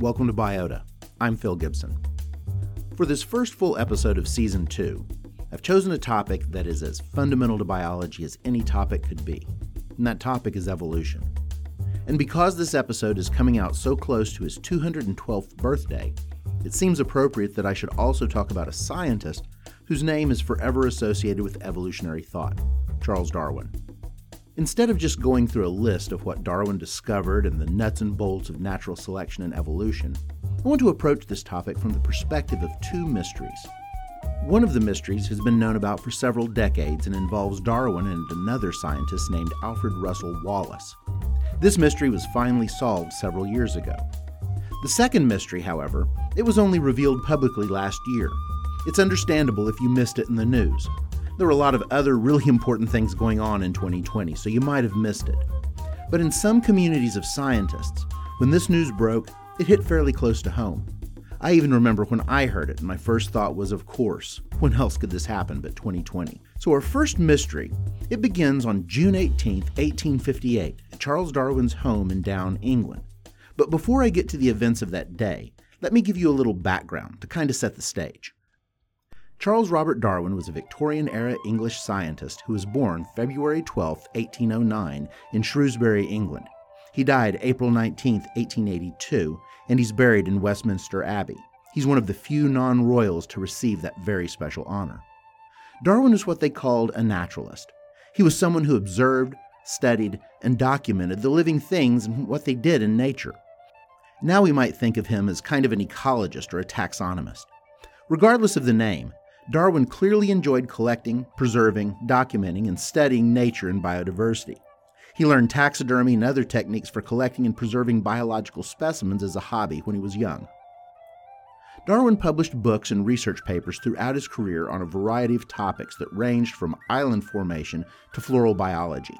Welcome to Biota. I'm Phil Gibson. For this first full episode of Season 2, I've chosen a topic that is as fundamental to biology as any topic could be, and that topic is evolution. And because this episode is coming out so close to his 212th birthday, it seems appropriate that I should also talk about a scientist whose name is forever associated with evolutionary thought Charles Darwin. Instead of just going through a list of what Darwin discovered and the nuts and bolts of natural selection and evolution, I want to approach this topic from the perspective of two mysteries. One of the mysteries has been known about for several decades and involves Darwin and another scientist named Alfred Russel Wallace. This mystery was finally solved several years ago. The second mystery, however, it was only revealed publicly last year. It's understandable if you missed it in the news. There were a lot of other really important things going on in 2020, so you might have missed it. But in some communities of scientists, when this news broke, it hit fairly close to home. I even remember when I heard it, and my first thought was, of course, when else could this happen but 2020? So our first mystery, it begins on June 18, 1858, at Charles Darwin's home in Down, England. But before I get to the events of that day, let me give you a little background to kind of set the stage. Charles Robert Darwin was a Victorian era English scientist who was born February 12, 1809, in Shrewsbury, England. He died April 19, 1882, and he's buried in Westminster Abbey. He's one of the few non royals to receive that very special honor. Darwin was what they called a naturalist. He was someone who observed, studied, and documented the living things and what they did in nature. Now we might think of him as kind of an ecologist or a taxonomist. Regardless of the name, Darwin clearly enjoyed collecting, preserving, documenting, and studying nature and biodiversity. He learned taxidermy and other techniques for collecting and preserving biological specimens as a hobby when he was young. Darwin published books and research papers throughout his career on a variety of topics that ranged from island formation to floral biology.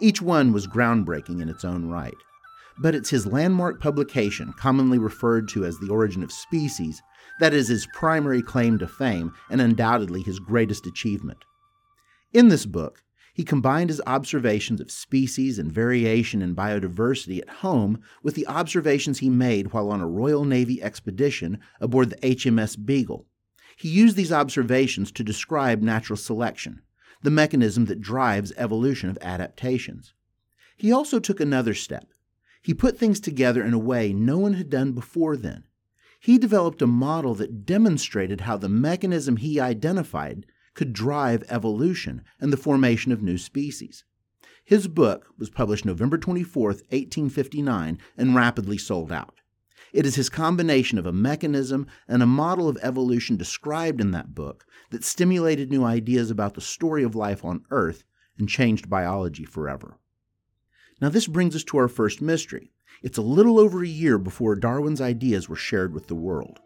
Each one was groundbreaking in its own right but it's his landmark publication, commonly referred to as The Origin of Species, that is his primary claim to fame and undoubtedly his greatest achievement. In this book, he combined his observations of species and variation in biodiversity at home with the observations he made while on a Royal Navy expedition aboard the HMS Beagle. He used these observations to describe natural selection, the mechanism that drives evolution of adaptations. He also took another step he put things together in a way no one had done before then. He developed a model that demonstrated how the mechanism he identified could drive evolution and the formation of new species. His book was published November 24, 1859, and rapidly sold out. It is his combination of a mechanism and a model of evolution described in that book that stimulated new ideas about the story of life on Earth and changed biology forever. Now, this brings us to our first mystery. It's a little over a year before Darwin's ideas were shared with the world.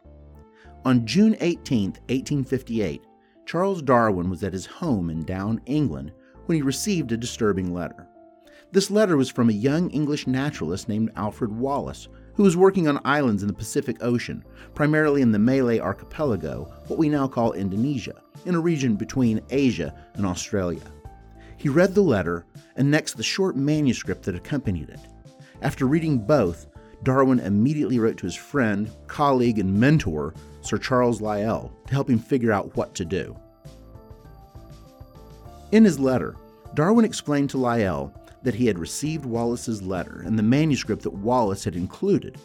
On June 18, 1858, Charles Darwin was at his home in Down, England, when he received a disturbing letter. This letter was from a young English naturalist named Alfred Wallace, who was working on islands in the Pacific Ocean, primarily in the Malay archipelago, what we now call Indonesia, in a region between Asia and Australia. He read the letter and next the short manuscript that accompanied it. After reading both, Darwin immediately wrote to his friend, colleague, and mentor, Sir Charles Lyell, to help him figure out what to do. In his letter, Darwin explained to Lyell that he had received Wallace's letter and the manuscript that Wallace had included.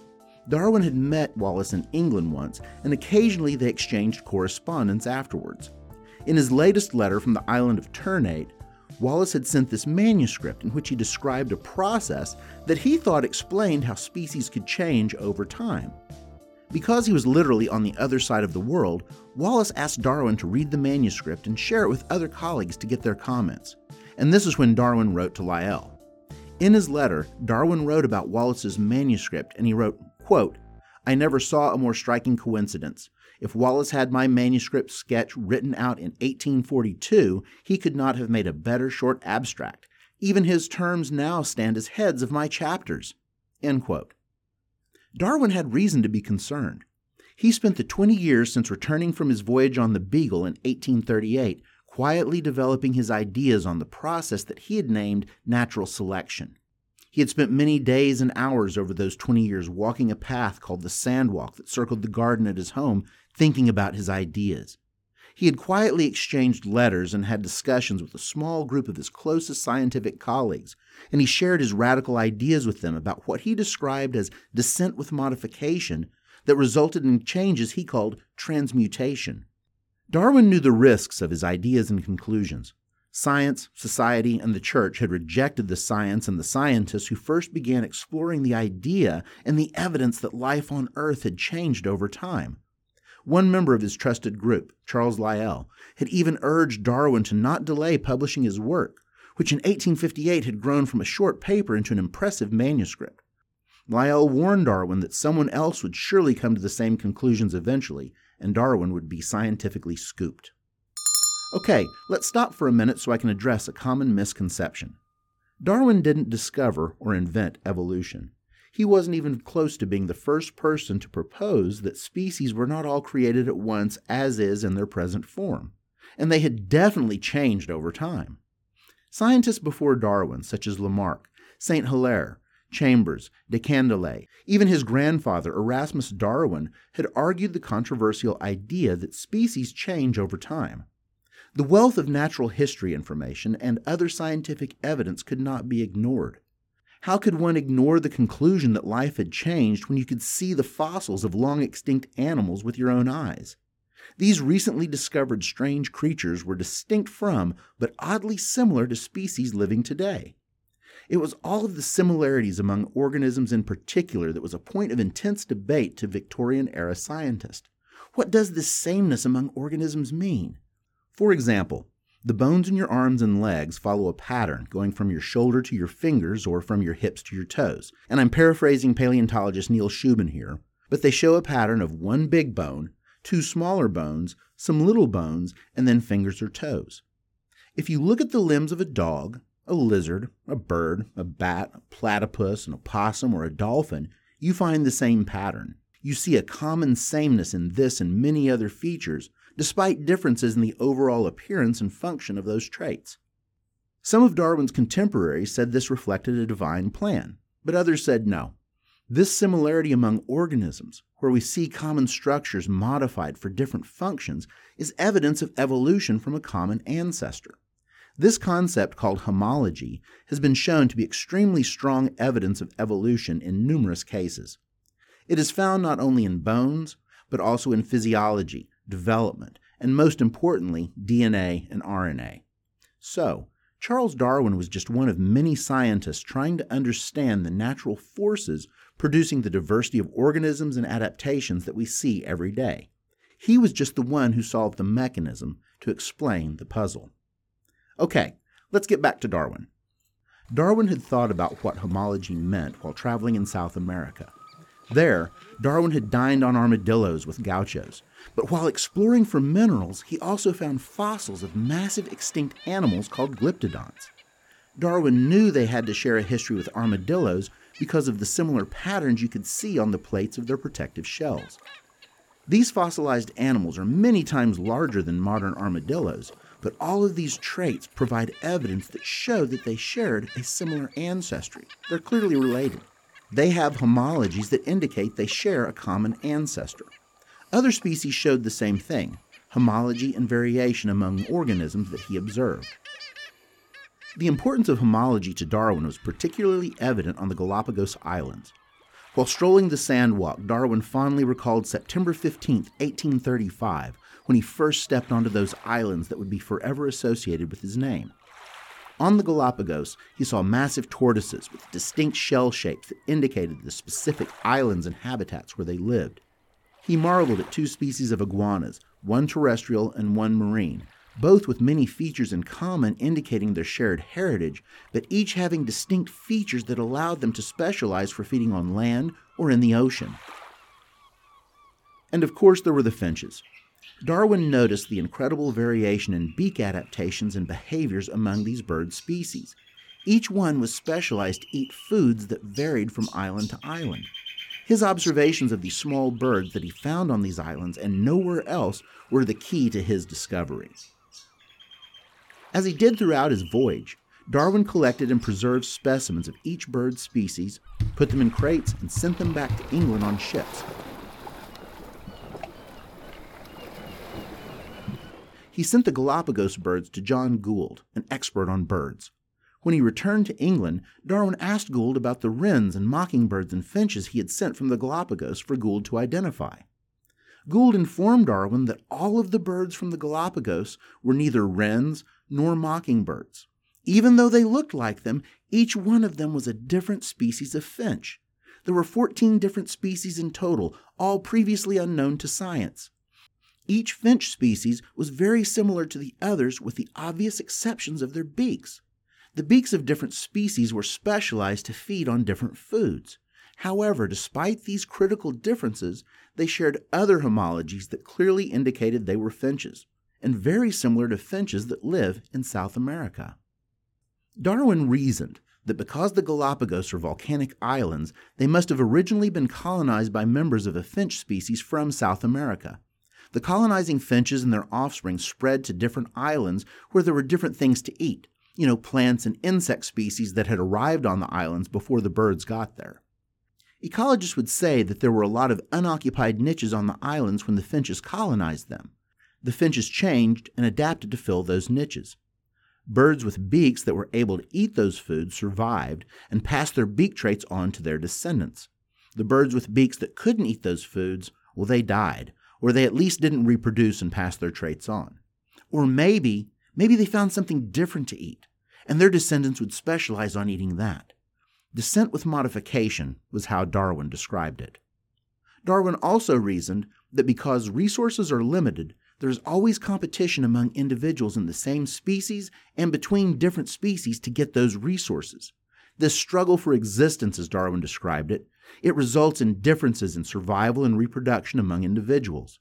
Darwin had met Wallace in England once, and occasionally they exchanged correspondence afterwards. In his latest letter from the island of Ternate, Wallace had sent this manuscript in which he described a process that he thought explained how species could change over time. Because he was literally on the other side of the world, Wallace asked Darwin to read the manuscript and share it with other colleagues to get their comments. And this is when Darwin wrote to Lyell. In his letter, Darwin wrote about Wallace's manuscript and he wrote, quote, I never saw a more striking coincidence. If Wallace had my manuscript sketch written out in 1842, he could not have made a better short abstract. Even his terms now stand as heads of my chapters. Darwin had reason to be concerned. He spent the 20 years since returning from his voyage on the Beagle in 1838 quietly developing his ideas on the process that he had named natural selection. He had spent many days and hours over those 20 years walking a path called the Sandwalk that circled the garden at his home, thinking about his ideas. He had quietly exchanged letters and had discussions with a small group of his closest scientific colleagues, and he shared his radical ideas with them about what he described as descent with modification that resulted in changes he called transmutation. Darwin knew the risks of his ideas and conclusions. Science, society, and the church had rejected the science and the scientists who first began exploring the idea and the evidence that life on Earth had changed over time. One member of his trusted group, Charles Lyell, had even urged Darwin to not delay publishing his work, which in 1858 had grown from a short paper into an impressive manuscript. Lyell warned Darwin that someone else would surely come to the same conclusions eventually, and Darwin would be scientifically scooped. Okay, let's stop for a minute so I can address a common misconception. Darwin didn't discover or invent evolution. He wasn't even close to being the first person to propose that species were not all created at once as is in their present form, and they had definitely changed over time. Scientists before Darwin, such as Lamarck, St. Hilaire, Chambers, de Candolle, even his grandfather, Erasmus Darwin, had argued the controversial idea that species change over time. The wealth of natural history information and other scientific evidence could not be ignored. How could one ignore the conclusion that life had changed when you could see the fossils of long extinct animals with your own eyes? These recently discovered strange creatures were distinct from, but oddly similar to species living today. It was all of the similarities among organisms in particular that was a point of intense debate to Victorian era scientists. What does this sameness among organisms mean? For example, the bones in your arms and legs follow a pattern going from your shoulder to your fingers or from your hips to your toes. And I'm paraphrasing paleontologist Neil Shubin here, but they show a pattern of one big bone, two smaller bones, some little bones, and then fingers or toes. If you look at the limbs of a dog, a lizard, a bird, a bat, a platypus, an opossum, or a dolphin, you find the same pattern. You see a common sameness in this and many other features, despite differences in the overall appearance and function of those traits. Some of Darwin's contemporaries said this reflected a divine plan, but others said no. This similarity among organisms, where we see common structures modified for different functions, is evidence of evolution from a common ancestor. This concept, called homology, has been shown to be extremely strong evidence of evolution in numerous cases. It is found not only in bones, but also in physiology, development, and most importantly, DNA and RNA. So, Charles Darwin was just one of many scientists trying to understand the natural forces producing the diversity of organisms and adaptations that we see every day. He was just the one who solved the mechanism to explain the puzzle. Okay, let's get back to Darwin. Darwin had thought about what homology meant while traveling in South America. There, Darwin had dined on armadillos with gauchos, but while exploring for minerals, he also found fossils of massive extinct animals called glyptodonts. Darwin knew they had to share a history with armadillos because of the similar patterns you could see on the plates of their protective shells. These fossilized animals are many times larger than modern armadillos, but all of these traits provide evidence that show that they shared a similar ancestry. They're clearly related. They have homologies that indicate they share a common ancestor. Other species showed the same thing homology and variation among organisms that he observed. The importance of homology to Darwin was particularly evident on the Galapagos Islands. While strolling the sandwalk, Darwin fondly recalled September 15, 1835, when he first stepped onto those islands that would be forever associated with his name. On the Galapagos, he saw massive tortoises with distinct shell shapes that indicated the specific islands and habitats where they lived. He marveled at two species of iguanas, one terrestrial and one marine, both with many features in common indicating their shared heritage, but each having distinct features that allowed them to specialize for feeding on land or in the ocean. And of course, there were the finches, Darwin noticed the incredible variation in beak adaptations and behaviors among these bird species. Each one was specialized to eat foods that varied from island to island. His observations of these small birds that he found on these islands and nowhere else were the key to his discovery. As he did throughout his voyage, Darwin collected and preserved specimens of each bird species, put them in crates, and sent them back to England on ships. He sent the Galapagos birds to John Gould, an expert on birds. When he returned to England, Darwin asked Gould about the wrens and mockingbirds and finches he had sent from the Galapagos for Gould to identify. Gould informed Darwin that all of the birds from the Galapagos were neither wrens nor mockingbirds. Even though they looked like them, each one of them was a different species of finch. There were 14 different species in total, all previously unknown to science. Each finch species was very similar to the others with the obvious exceptions of their beaks. The beaks of different species were specialized to feed on different foods. However, despite these critical differences, they shared other homologies that clearly indicated they were finches, and very similar to finches that live in South America. Darwin reasoned that because the Galapagos are volcanic islands, they must have originally been colonized by members of a finch species from South America. The colonizing finches and their offspring spread to different islands where there were different things to eat, you know, plants and insect species that had arrived on the islands before the birds got there. Ecologists would say that there were a lot of unoccupied niches on the islands when the finches colonized them. The finches changed and adapted to fill those niches. Birds with beaks that were able to eat those foods survived and passed their beak traits on to their descendants. The birds with beaks that couldn't eat those foods, well, they died, or they at least didn't reproduce and pass their traits on. Or maybe, maybe they found something different to eat and their descendants would specialize on eating that. Descent with modification was how Darwin described it. Darwin also reasoned that because resources are limited, there is always competition among individuals in the same species and between different species to get those resources. This struggle for existence, as Darwin described it, it results in differences in survival and reproduction among individuals.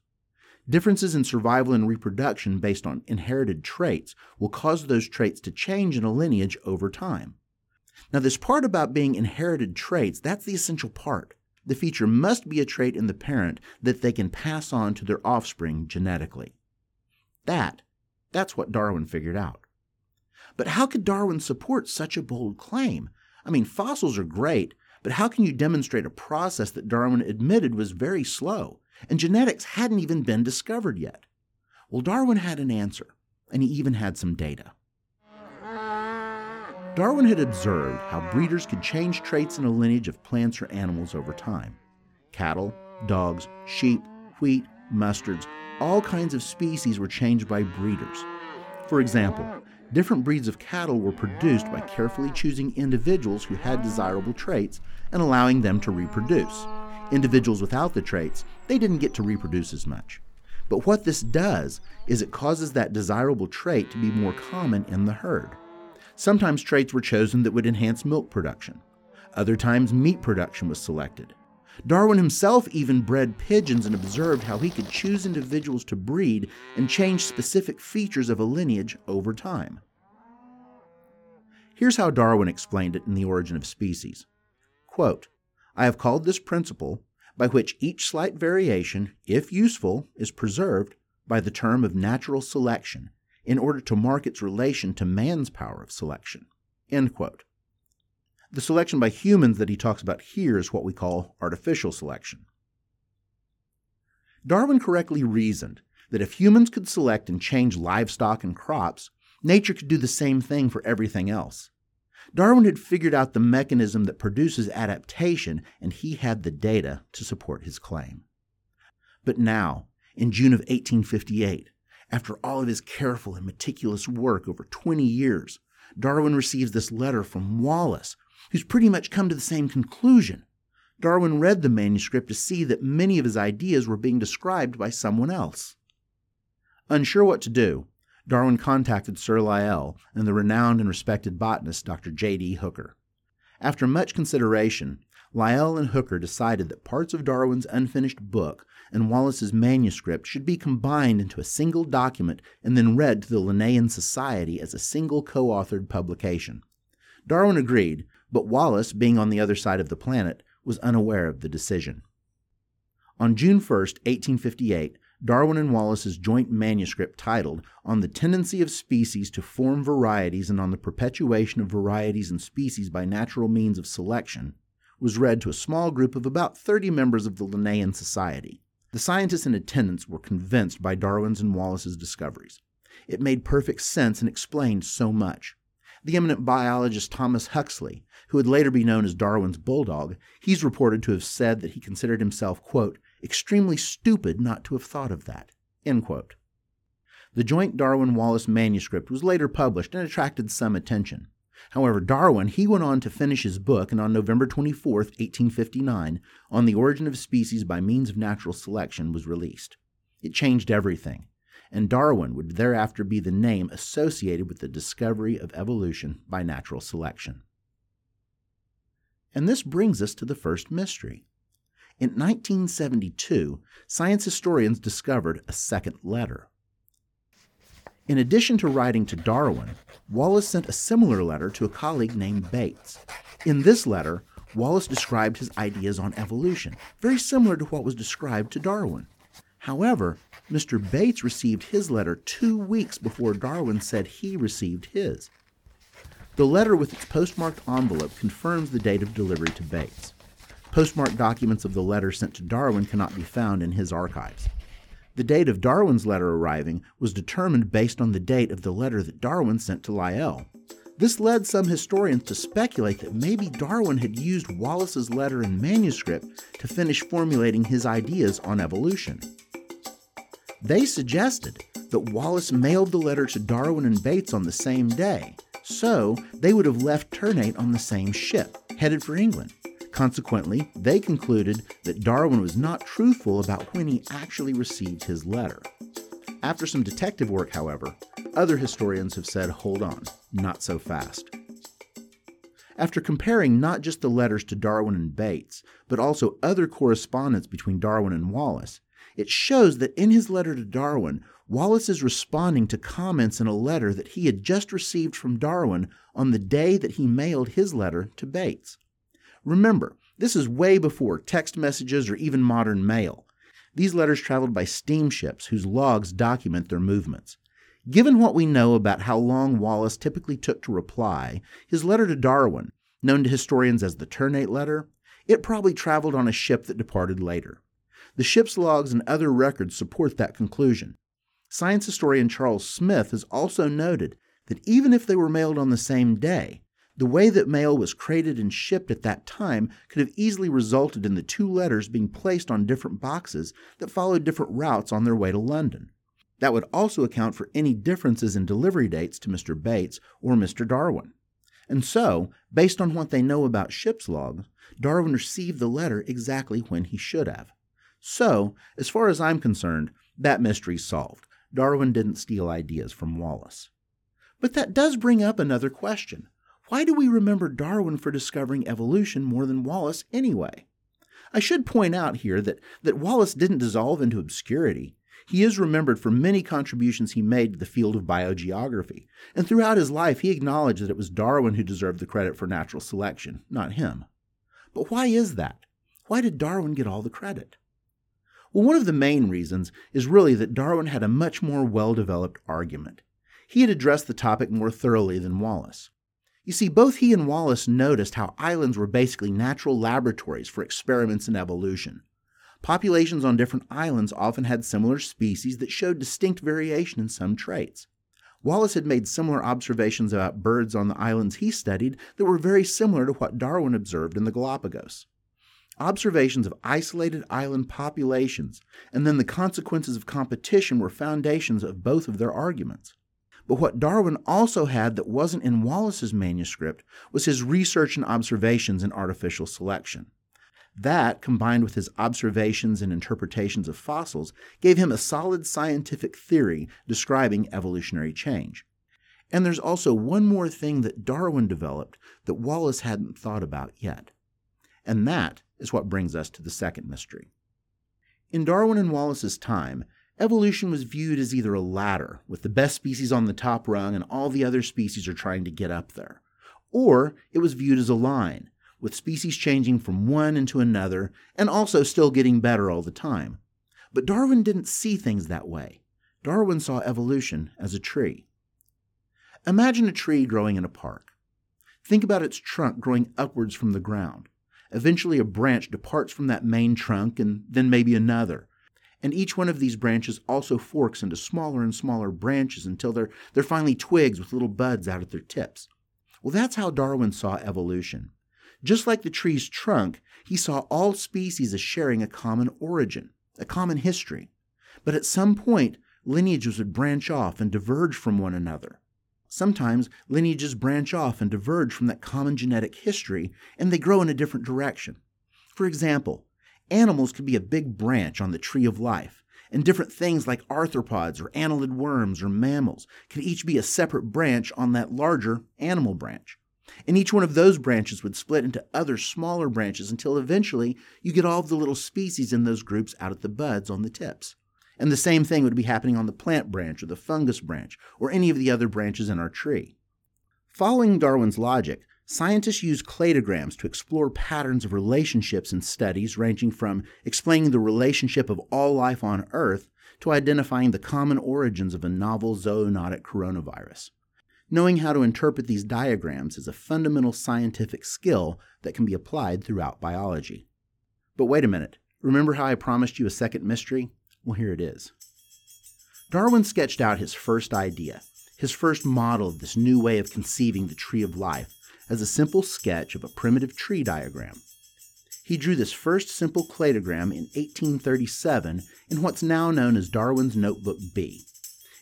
Differences in survival and reproduction based on inherited traits will cause those traits to change in a lineage over time. Now, this part about being inherited traits, that's the essential part. The feature must be a trait in the parent that they can pass on to their offspring genetically. That, that's what Darwin figured out. But how could Darwin support such a bold claim? I mean, fossils are great, but how can you demonstrate a process that Darwin admitted was very slow and genetics hadn't even been discovered yet. Well, Darwin had an answer, and he even had some data. Darwin had observed how breeders could change traits in a lineage of plants or animals over time. Cattle, dogs, sheep, wheat, mustards, all kinds of species were changed by breeders. For example, different breeds of cattle were produced by carefully choosing individuals who had desirable traits and allowing them to reproduce individuals without the traits, they didn't get to reproduce as much. But what this does is it causes that desirable trait to be more common in the herd. Sometimes traits were chosen that would enhance milk production. Other times, meat production was selected. Darwin himself even bred pigeons and observed how he could choose individuals to breed and change specific features of a lineage over time. Here's how Darwin explained it in The Origin of Species. Quote, I have called this principle, by which each slight variation, if useful, is preserved, by the term of natural selection, in order to mark its relation to man's power of selection. The selection by humans that he talks about here is what we call artificial selection. Darwin correctly reasoned that if humans could select and change livestock and crops, nature could do the same thing for everything else. Darwin had figured out the mechanism that produces adaptation, and he had the data to support his claim. But now, in June of 1858, after all of his careful and meticulous work over 20 years, Darwin receives this letter from Wallace, who's pretty much come to the same conclusion. Darwin read the manuscript to see that many of his ideas were being described by someone else. Unsure what to do, Darwin contacted Sir Lyell and the renowned and respected botanist Dr. J.D. Hooker. After much consideration, Lyell and Hooker decided that parts of Darwin's unfinished book and Wallace's manuscript should be combined into a single document and then read to the Linnean Society as a single co authored publication. Darwin agreed, but Wallace, being on the other side of the planet, was unaware of the decision. On June 1, 1858, Darwin and Wallace's joint manuscript titled On the Tendency of Species to Form Varieties and on the Perpetuation of Varieties and Species by Natural Means of Selection was read to a small group of about 30 members of the Linnean Society. The scientists in attendance were convinced by Darwin's and Wallace's discoveries. It made perfect sense and explained so much. The eminent biologist Thomas Huxley, who would later be known as Darwin's bulldog, he's reported to have said that he considered himself, quote, extremely stupid not to have thought of that. End quote. The joint Darwin Wallace manuscript was later published and attracted some attention. However, Darwin, he went on to finish his book, and on November 24, 1859, On the Origin of Species by Means of Natural Selection was released. It changed everything, and Darwin would thereafter be the name associated with the discovery of evolution by natural selection. And this brings us to the first mystery. In 1972, science historians discovered a second letter. In addition to writing to Darwin, Wallace sent a similar letter to a colleague named Bates. In this letter, Wallace described his ideas on evolution, very similar to what was described to Darwin. However, Mr. Bates received his letter two weeks before Darwin said he received his. The letter with its postmarked envelope confirms the date of delivery to Bates. Postmarked documents of the letter sent to Darwin cannot be found in his archives. The date of Darwin's letter arriving was determined based on the date of the letter that Darwin sent to Lyell. This led some historians to speculate that maybe Darwin had used Wallace's letter and manuscript to finish formulating his ideas on evolution. They suggested that Wallace mailed the letter to Darwin and Bates on the same day, so they would have left Ternate on the same ship, headed for England. Consequently, they concluded that Darwin was not truthful about when he actually received his letter. After some detective work, however, other historians have said, hold on, not so fast. After comparing not just the letters to Darwin and Bates, but also other correspondence between Darwin and Wallace, it shows that in his letter to Darwin, Wallace is responding to comments in a letter that he had just received from Darwin on the day that he mailed his letter to Bates. Remember, this is way before text messages or even modern mail. These letters traveled by steamships whose logs document their movements. Given what we know about how long Wallace typically took to reply, his letter to Darwin, known to historians as the Ternate letter, it probably traveled on a ship that departed later. The ship's logs and other records support that conclusion. Science historian Charles Smith has also noted that even if they were mailed on the same day, the way that mail was crated and shipped at that time could have easily resulted in the two letters being placed on different boxes that followed different routes on their way to London. That would also account for any differences in delivery dates to Mr. Bates or Mr. Darwin. And so, based on what they know about ship's logs, Darwin received the letter exactly when he should have. So, as far as I'm concerned, that mystery's solved. Darwin didn't steal ideas from Wallace. But that does bring up another question. Why do we remember Darwin for discovering evolution more than Wallace anyway? I should point out here that, that Wallace didn't dissolve into obscurity. He is remembered for many contributions he made to the field of biogeography, and throughout his life he acknowledged that it was Darwin who deserved the credit for natural selection, not him. But why is that? Why did Darwin get all the credit? Well, one of the main reasons is really that Darwin had a much more well developed argument. He had addressed the topic more thoroughly than Wallace. You see, both he and Wallace noticed how islands were basically natural laboratories for experiments in evolution. Populations on different islands often had similar species that showed distinct variation in some traits. Wallace had made similar observations about birds on the islands he studied that were very similar to what Darwin observed in the Galapagos. Observations of isolated island populations and then the consequences of competition were foundations of both of their arguments. But what Darwin also had that wasn't in Wallace's manuscript was his research and observations in artificial selection. That, combined with his observations and interpretations of fossils, gave him a solid scientific theory describing evolutionary change. And there's also one more thing that Darwin developed that Wallace hadn't thought about yet. And that is what brings us to the second mystery. In Darwin and Wallace's time, Evolution was viewed as either a ladder, with the best species on the top rung and all the other species are trying to get up there, or it was viewed as a line, with species changing from one into another and also still getting better all the time. But Darwin didn't see things that way. Darwin saw evolution as a tree. Imagine a tree growing in a park. Think about its trunk growing upwards from the ground. Eventually, a branch departs from that main trunk and then maybe another. And each one of these branches also forks into smaller and smaller branches until they're, they're finally twigs with little buds out at their tips. Well, that's how Darwin saw evolution. Just like the tree's trunk, he saw all species as sharing a common origin, a common history. But at some point, lineages would branch off and diverge from one another. Sometimes lineages branch off and diverge from that common genetic history and they grow in a different direction. For example, animals could be a big branch on the tree of life, and different things like arthropods or annelid worms or mammals could each be a separate branch on that larger animal branch. And each one of those branches would split into other smaller branches until eventually you get all of the little species in those groups out at the buds on the tips. And the same thing would be happening on the plant branch or the fungus branch or any of the other branches in our tree. Following Darwin's logic, scientists use cladograms to explore patterns of relationships in studies ranging from explaining the relationship of all life on Earth to identifying the common origins of a novel zoonotic coronavirus. Knowing how to interpret these diagrams is a fundamental scientific skill that can be applied throughout biology. But wait a minute, remember how I promised you a second mystery? Well, here it is. Darwin sketched out his first idea, his first model of this new way of conceiving the tree of life, as a simple sketch of a primitive tree diagram. He drew this first simple cladogram in 1837 in what's now known as Darwin's Notebook B.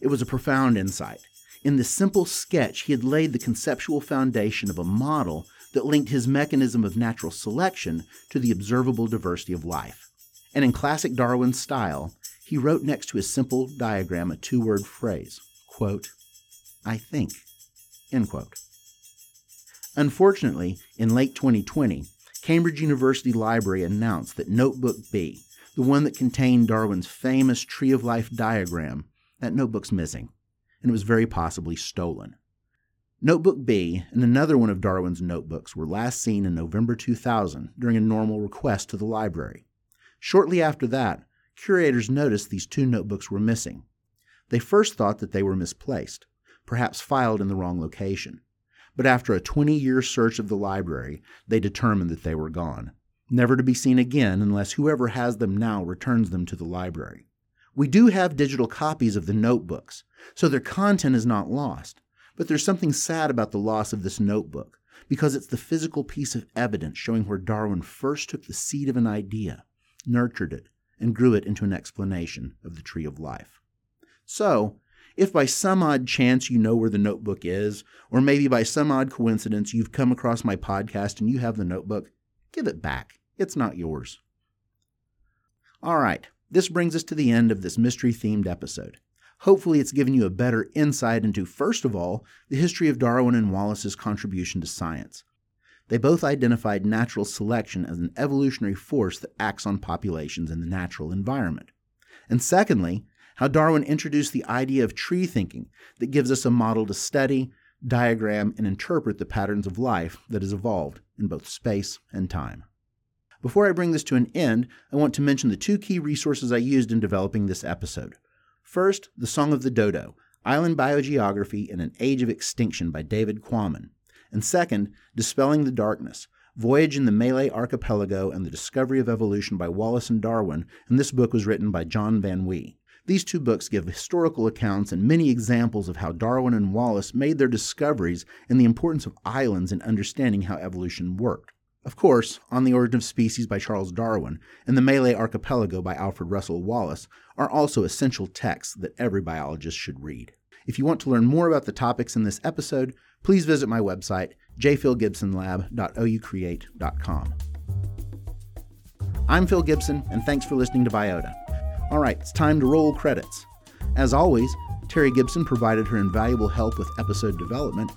It was a profound insight. In this simple sketch, he had laid the conceptual foundation of a model that linked his mechanism of natural selection to the observable diversity of life. And in classic Darwin style, he wrote next to his simple diagram a two word phrase quote, I think. End quote. Unfortunately, in late 2020, Cambridge University Library announced that Notebook B, the one that contained Darwin's famous Tree of Life diagram, that notebook's missing, and it was very possibly stolen. Notebook B and another one of Darwin's notebooks were last seen in November 2000 during a normal request to the library. Shortly after that, curators noticed these two notebooks were missing. They first thought that they were misplaced, perhaps filed in the wrong location. But after a 20 year search of the library, they determined that they were gone, never to be seen again unless whoever has them now returns them to the library. We do have digital copies of the notebooks, so their content is not lost. But there's something sad about the loss of this notebook, because it's the physical piece of evidence showing where Darwin first took the seed of an idea, nurtured it, and grew it into an explanation of the tree of life. So, if by some odd chance you know where the notebook is, or maybe by some odd coincidence you've come across my podcast and you have the notebook, give it back. It's not yours. All right, this brings us to the end of this mystery themed episode. Hopefully, it's given you a better insight into, first of all, the history of Darwin and Wallace's contribution to science. They both identified natural selection as an evolutionary force that acts on populations in the natural environment. And secondly, how Darwin introduced the idea of tree thinking that gives us a model to study, diagram, and interpret the patterns of life that has evolved in both space and time. Before I bring this to an end, I want to mention the two key resources I used in developing this episode. First, The Song of the Dodo Island Biogeography in an Age of Extinction by David Quammen and second, Dispelling the Darkness Voyage in the Malay Archipelago and the Discovery of Evolution by Wallace and Darwin, and this book was written by John Van Wyhe. These two books give historical accounts and many examples of how Darwin and Wallace made their discoveries and the importance of islands in understanding how evolution worked. Of course, On the Origin of Species by Charles Darwin and The Malay Archipelago by Alfred Russel Wallace are also essential texts that every biologist should read. If you want to learn more about the topics in this episode, please visit my website, jphilgibsonlab.oucreate.com. I'm Phil Gibson, and thanks for listening to Biota. All right, it's time to roll credits. As always, Terry Gibson provided her invaluable help with episode development,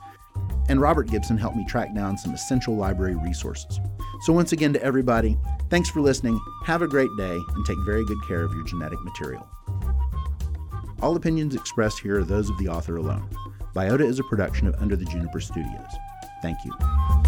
and Robert Gibson helped me track down some essential library resources. So, once again, to everybody, thanks for listening, have a great day, and take very good care of your genetic material. All opinions expressed here are those of the author alone. Biota is a production of Under the Juniper Studios. Thank you.